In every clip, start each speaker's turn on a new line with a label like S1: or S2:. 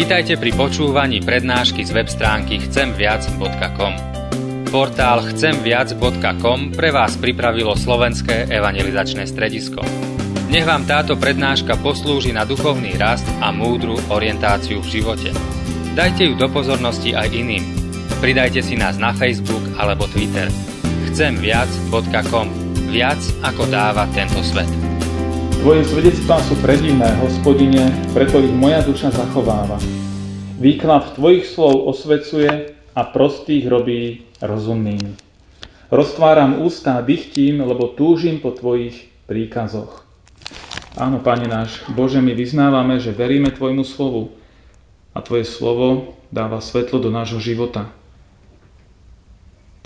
S1: Vitajte pri počúvaní prednášky z web stránky chcemviac.com. Portál chcemviac.com pre vás pripravilo slovenské evangelizačné stredisko. Nech vám táto prednáška poslúži na duchovný rast a múdru orientáciu v živote. Dajte ju do pozornosti aj iným. Pridajte si nás na Facebook alebo Twitter. Chcemviac.com. Viac ako dáva tento svet.
S2: Tvoje svedectvá sú predivné, hospodine, preto ich moja duša zachováva. Výklad tvojich slov osvecuje a prostých robí rozumnými. Roztváram ústa dychtím, lebo túžim po tvojich príkazoch. Áno, Pane náš, Bože, my vyznávame, že veríme Tvojmu slovu a Tvoje slovo dáva svetlo do nášho života.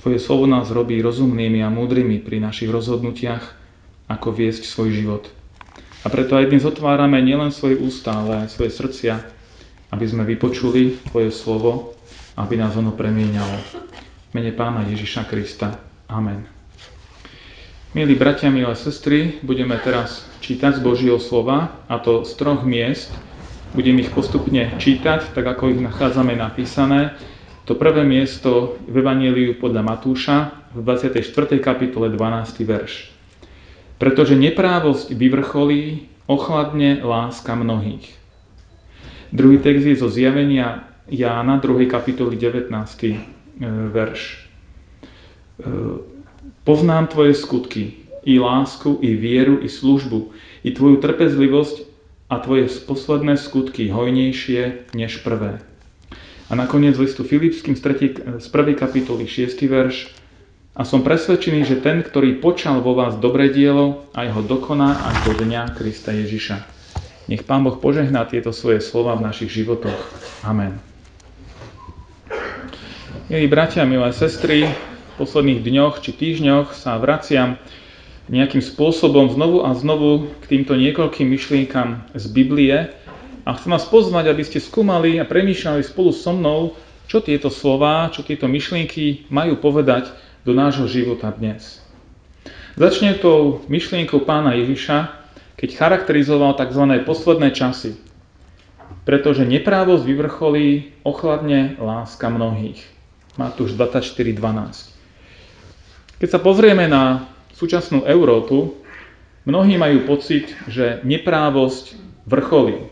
S2: Tvoje slovo nás robí rozumnými a múdrymi pri našich rozhodnutiach, ako viesť svoj život. A preto aj dnes otvárame nielen svoje ústa, ale aj svoje srdcia, aby sme vypočuli Tvoje slovo, aby nás ono premieňalo. Mene Pána Ježiša Krista. Amen. Milí bratia, milé sestry, budeme teraz čítať z Božieho slova, a to z troch miest. Budem ich postupne čítať, tak ako ich nachádzame napísané. To prvé miesto v Evangeliu podľa Matúša v 24. kapitole 12. verš pretože neprávosť vyvrcholí, ochladne láska mnohých. Druhý text je zo zjavenia Jána, 2. kapitoly 19. E, verš. E, poznám tvoje skutky, i lásku, i vieru, i službu, i tvoju trpezlivosť a tvoje posledné skutky hojnejšie než prvé. A nakoniec listu Filipským z 1. kapitoly 6. verš a som presvedčený, že ten, ktorý počal vo vás dobré dielo, aj ho dokoná až do dňa Krista Ježiša. Nech Pán Boh požehná tieto svoje slova v našich životoch. Amen. Milí bratia, milé sestry, v posledných dňoch či týždňoch sa vraciam nejakým spôsobom znovu a znovu k týmto niekoľkým myšlienkam z Biblie a chcem vás pozvať, aby ste skúmali a premýšľali spolu so mnou, čo tieto slova, čo tieto myšlienky majú povedať do nášho života dnes. Začne tou myšlienkou pána Ježiša, keď charakterizoval tzv. posledné časy. Pretože neprávosť vyvrcholí ochladne láska mnohých. Matúš 24.12. Keď sa pozrieme na súčasnú Európu, mnohí majú pocit, že neprávosť vrcholí.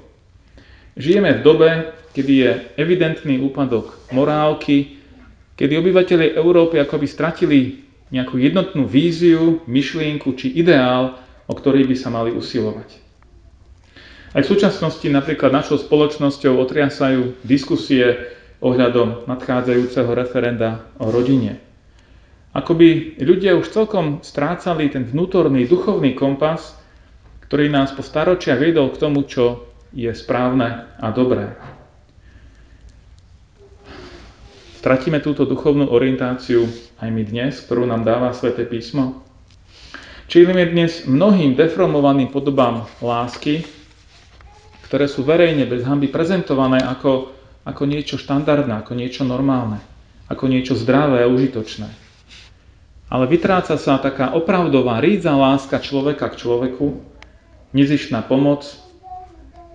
S2: Žijeme v dobe, kedy je evidentný úpadok morálky, kedy obyvateľe Európy akoby stratili nejakú jednotnú víziu, myšlienku či ideál, o ktorý by sa mali usilovať. Aj v súčasnosti napríklad našou spoločnosťou otriasajú diskusie ohľadom nadchádzajúceho referenda o rodine. Akoby ľudia už celkom strácali ten vnútorný duchovný kompas, ktorý nás po staročiach viedol k tomu, čo je správne a dobré. Stratíme túto duchovnú orientáciu aj my dnes, ktorú nám dáva sväté písmo? Čilíme dnes mnohým deformovaným podobám lásky, ktoré sú verejne bez hamby prezentované ako, ako niečo štandardné, ako niečo normálne, ako niečo zdravé a užitočné. Ale vytráca sa taká opravdová rídza láska človeka k človeku, nezištná pomoc,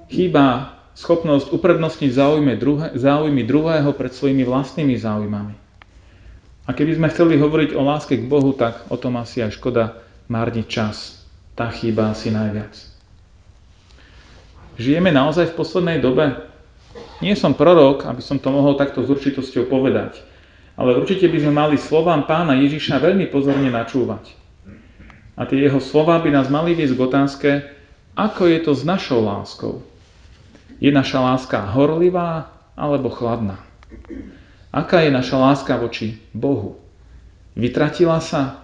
S2: chýba schopnosť uprednostniť záujmy, druhé, záujmy druhého pred svojimi vlastnými záujmami. A keby sme chceli hovoriť o láske k Bohu, tak o tom asi aj škoda márniť čas. Tá chýba asi najviac. Žijeme naozaj v poslednej dobe? Nie som prorok, aby som to mohol takto s určitosťou povedať, ale určite by sme mali slovám pána Ježiša veľmi pozorne načúvať. A tie jeho slova by nás mali viesť k otázke, ako je to s našou láskou. Je naša láska horlivá alebo chladná? Aká je naša láska voči Bohu? Vytratila sa?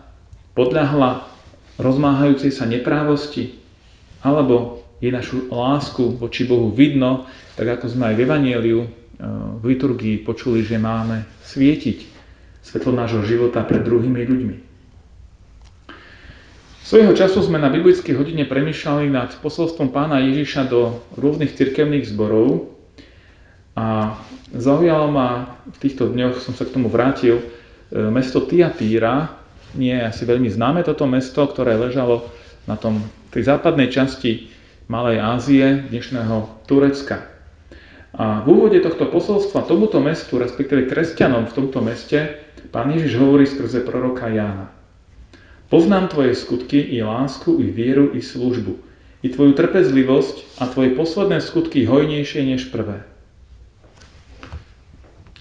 S2: Podľahla rozmáhajúcej sa neprávosti? Alebo je našu lásku voči Bohu vidno, tak ako sme aj v Evangeliu e, v liturgii počuli, že máme svietiť svetlo nášho života pred druhými ľuďmi. Svojho času sme na biblickej hodine premýšľali nad posolstvom pána Ježiša do rôznych cirkevných zborov a zaujalo ma, v týchto dňoch som sa k tomu vrátil, e, mesto Tiatýra, nie je asi veľmi známe toto mesto, ktoré ležalo na tom, tej západnej časti Malej Ázie, dnešného Turecka. A v úvode tohto posolstva tomuto mestu, respektíve kresťanom v tomto meste, pán Ježiš hovorí skrze proroka Jána. Poznám tvoje skutky i lásku, i vieru, i službu, i tvoju trpezlivosť a tvoje posledné skutky hojnejšie než prvé.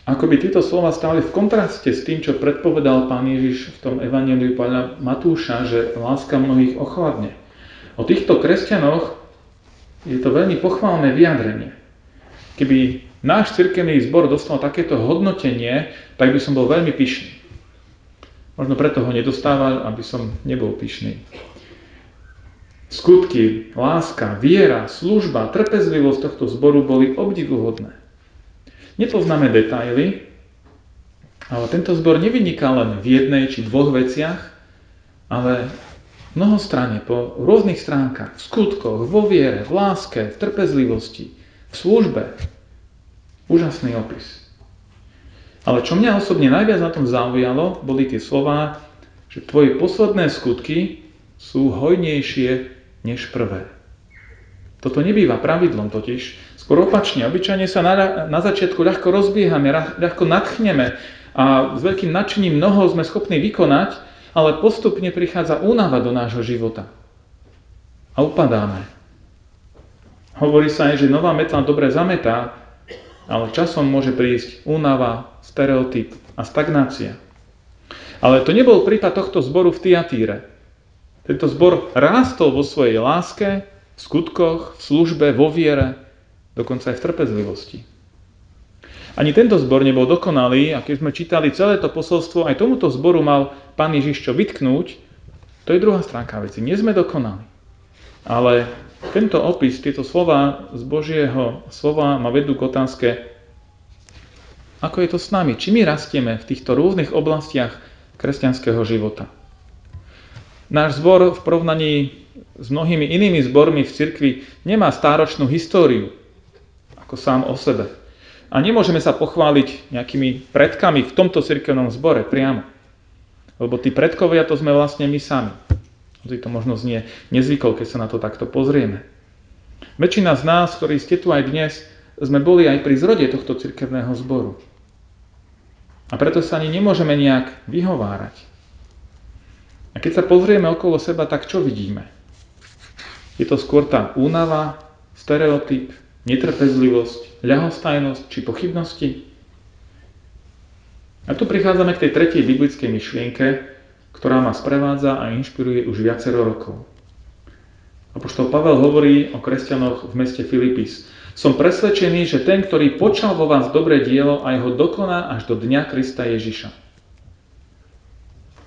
S2: Ako by tieto slova stáli v kontraste s tým, čo predpovedal pán Ježiš v tom evaneliu pána Matúša, že láska mnohých ochladne. O týchto kresťanoch je to veľmi pochválne vyjadrenie. Keby náš cirkevný zbor dostal takéto hodnotenie, tak by som bol veľmi pyšný. Možno preto ho nedostával, aby som nebol pyšný. Skutky, láska, viera, služba, trpezlivosť tohto zboru boli obdivuhodné. Nepoznáme detaily, ale tento zbor nevyniká len v jednej či dvoch veciach, ale mnohostranne, po rôznych stránkach, v skutkoch, vo viere, v láske, v trpezlivosti, v službe. Úžasný opis. Ale čo mňa osobne najviac na tom zaujalo, boli tie slova, že tvoje posledné skutky sú hojnejšie než prvé. Toto nebýva pravidlom totiž. Skôr opačne, obyčajne sa na, na začiatku ľahko rozbiehame, ľahko nadchneme a s veľkým nadšením mnoho sme schopní vykonať, ale postupne prichádza únava do nášho života. A upadáme. Hovorí sa aj, že nová metla dobre zametá, ale časom môže prísť únava, stereotyp a stagnácia. Ale to nebol prípad tohto zboru v Tiatíre. Tento zbor rástol vo svojej láske, skutkoch, v službe, vo viere, dokonca aj v trpezlivosti. Ani tento zbor nebol dokonalý a keď sme čítali celé to posolstvo, aj tomuto zboru mal pán Ježiš čo vytknúť, to je druhá stránka veci. Nie sme dokonali. Ale tento opis, tieto slova z Božieho slova ma vedú k otázke, ako je to s nami? Či my rastieme v týchto rôznych oblastiach kresťanského života? Náš zbor v porovnaní s mnohými inými zbormi v cirkvi nemá stáročnú históriu, ako sám o sebe. A nemôžeme sa pochváliť nejakými predkami v tomto cirkevnom zbore priamo. Lebo tí predkovia to sme vlastne my sami. Hoci to možno znie nezvykol, keď sa na to takto pozrieme. Väčšina z nás, ktorí ste tu aj dnes, sme boli aj pri zrode tohto cirkevného zboru. A preto sa ani nemôžeme nejak vyhovárať. A keď sa pozrieme okolo seba, tak čo vidíme? Je to skôr tá únava, stereotyp, netrpezlivosť, ľahostajnosť či pochybnosti? A tu prichádzame k tej tretej biblickej myšlienke, ktorá ma sprevádza a inšpiruje už viacero rokov. Apoštol Pavel hovorí o kresťanoch v meste Filipis. Som presvedčený, že ten, ktorý počal vo vás dobré dielo, aj ho dokoná až do dňa Krista Ježiša.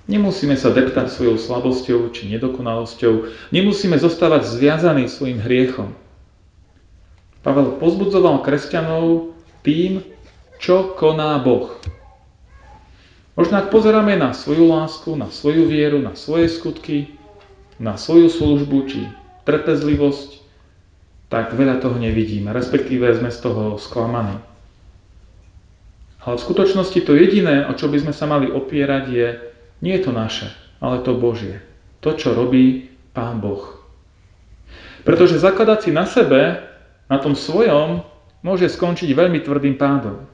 S2: Nemusíme sa deptať svojou slabosťou či nedokonalosťou. Nemusíme zostávať zviazaní svojim hriechom. Pavel pozbudzoval kresťanov tým, čo koná Boh. Možno ak pozeráme na svoju lásku, na svoju vieru, na svoje skutky, na svoju službu či trpezlivosť, tak veľa toho nevidíme, respektíve sme z toho sklamaní. Ale v skutočnosti to jediné, o čo by sme sa mali opierať, je, nie je to naše, ale to Božie. To, čo robí Pán Boh. Pretože zakladať si na sebe, na tom svojom, môže skončiť veľmi tvrdým pádom.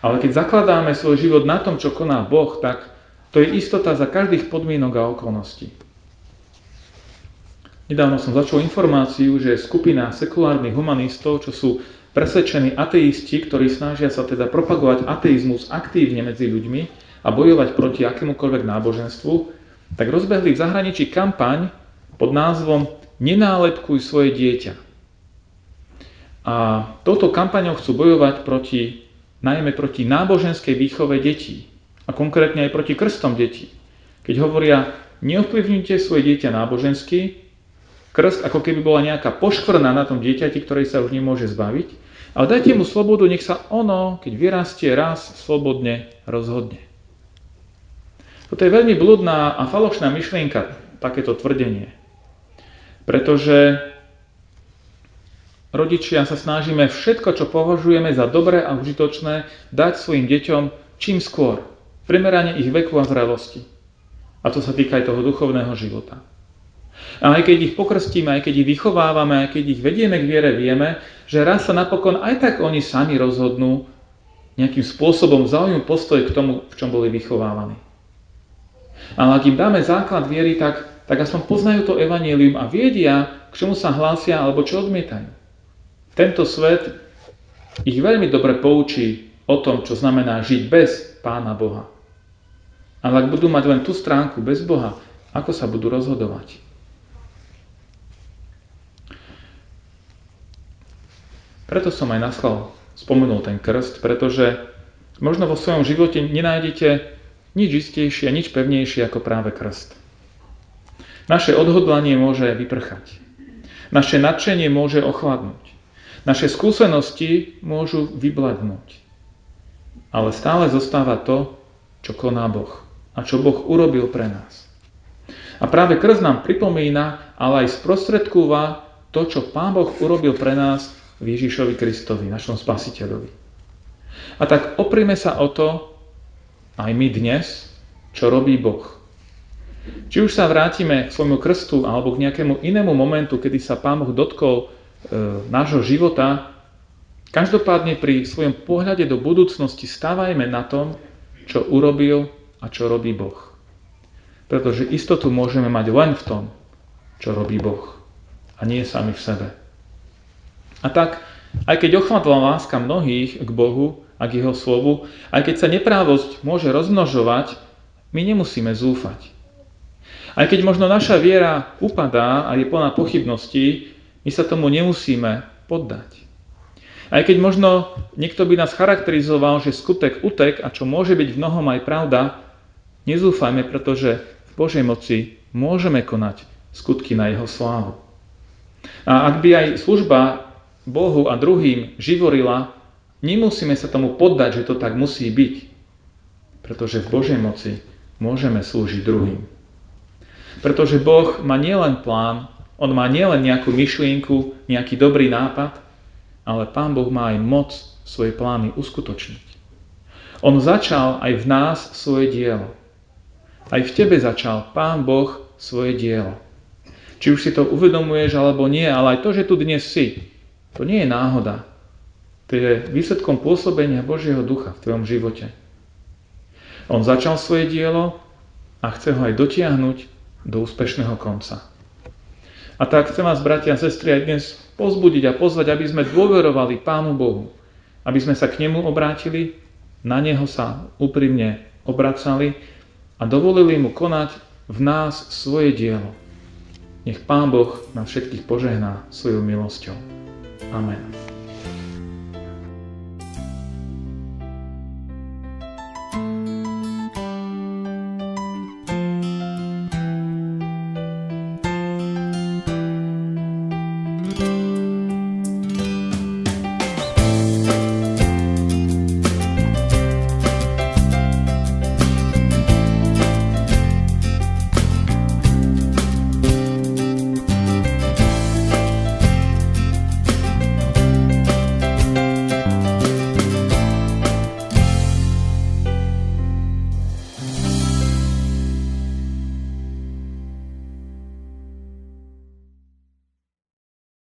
S2: Ale keď zakladáme svoj život na tom, čo koná Boh, tak to je istota za každých podmienok a okolností. Nedávno som začal informáciu, že skupina sekulárnych humanistov, čo sú presvedčení ateisti, ktorí snažia sa teda propagovať ateizmus aktívne medzi ľuďmi a bojovať proti akémukoľvek náboženstvu, tak rozbehli v zahraničí kampaň pod názvom Nenálepkuj svoje dieťa. A touto kampaňou chcú bojovať proti najmä proti náboženskej výchove detí a konkrétne aj proti krstom detí. Keď hovoria, neovplyvňujte svoje dieťa nábožensky, krst ako keby bola nejaká poškvrna na tom dieťati, ktorej sa už nemôže zbaviť, ale dajte mu slobodu, nech sa ono, keď vyrastie raz, slobodne rozhodne. Toto je veľmi blúdna a falošná myšlienka, takéto tvrdenie. Pretože Rodičia sa snažíme všetko, čo považujeme za dobré a užitočné, dať svojim deťom čím skôr, primerane ich veku a zrelosti. A to sa týka aj toho duchovného života. A aj keď ich pokrstíme, aj keď ich vychovávame, aj keď ich vedieme k viere, vieme, že raz sa napokon aj tak oni sami rozhodnú nejakým spôsobom zaujímavý postoj k tomu, v čom boli vychovávaní. Ale ak im dáme základ viery, tak, tak aspoň poznajú to evanílium a vedia, k čomu sa hlásia alebo čo odmietajú. Tento svet ich veľmi dobre poučí o tom, čo znamená žiť bez Pána Boha. Ale ak budú mať len tú stránku bez Boha, ako sa budú rozhodovať? Preto som aj naschval spomenul ten krst, pretože možno vo svojom živote nenájdete nič istejšie nič pevnejšie ako práve krst. Naše odhodlanie môže vyprchať. Naše nadšenie môže ochladnúť. Naše skúsenosti môžu vyblednúť. Ale stále zostáva to, čo koná Boh a čo Boh urobil pre nás. A práve krst nám pripomína, ale aj sprostredkúva to, čo Pán Boh urobil pre nás v Ježišovi Kristovi, našom Spasiteľovi. A tak oprime sa o to aj my dnes, čo robí Boh. Či už sa vrátime k svojmu krstu alebo k nejakému inému momentu, kedy sa Pán Boh dotkol E, nášho života, každopádne pri svojom pohľade do budúcnosti stávajme na tom, čo urobil a čo robí Boh. Pretože istotu môžeme mať len v tom, čo robí Boh a nie sami v sebe. A tak, aj keď ochmatla láska mnohých k Bohu a k Jeho slovu, aj keď sa neprávosť môže rozmnožovať, my nemusíme zúfať. Aj keď možno naša viera upadá a je plná pochybností, my sa tomu nemusíme poddať. Aj keď možno niekto by nás charakterizoval, že skutek utek a čo môže byť v mnohom aj pravda, nezúfajme, pretože v Božej moci môžeme konať skutky na Jeho slávu. A ak by aj služba Bohu a druhým živorila, nemusíme sa tomu poddať, že to tak musí byť. Pretože v Božej moci môžeme slúžiť druhým. Pretože Boh má nielen plán on má nielen nejakú myšlienku, nejaký dobrý nápad, ale Pán Boh má aj moc svoje plány uskutočniť. On začal aj v nás svoje dielo. Aj v tebe začal Pán Boh svoje dielo. Či už si to uvedomuješ alebo nie, ale aj to, že tu dnes si, to nie je náhoda. To je výsledkom pôsobenia Božieho ducha v tvojom živote. On začal svoje dielo a chce ho aj dotiahnuť do úspešného konca. A tak chcem vás, bratia a sestry, aj dnes pozbudiť a pozvať, aby sme dôverovali Pánu Bohu, aby sme sa k Nemu obrátili, na Neho sa úprimne obracali a dovolili Mu konať v nás svoje dielo. Nech Pán Boh nás všetkých požehná svojou milosťou. Amen.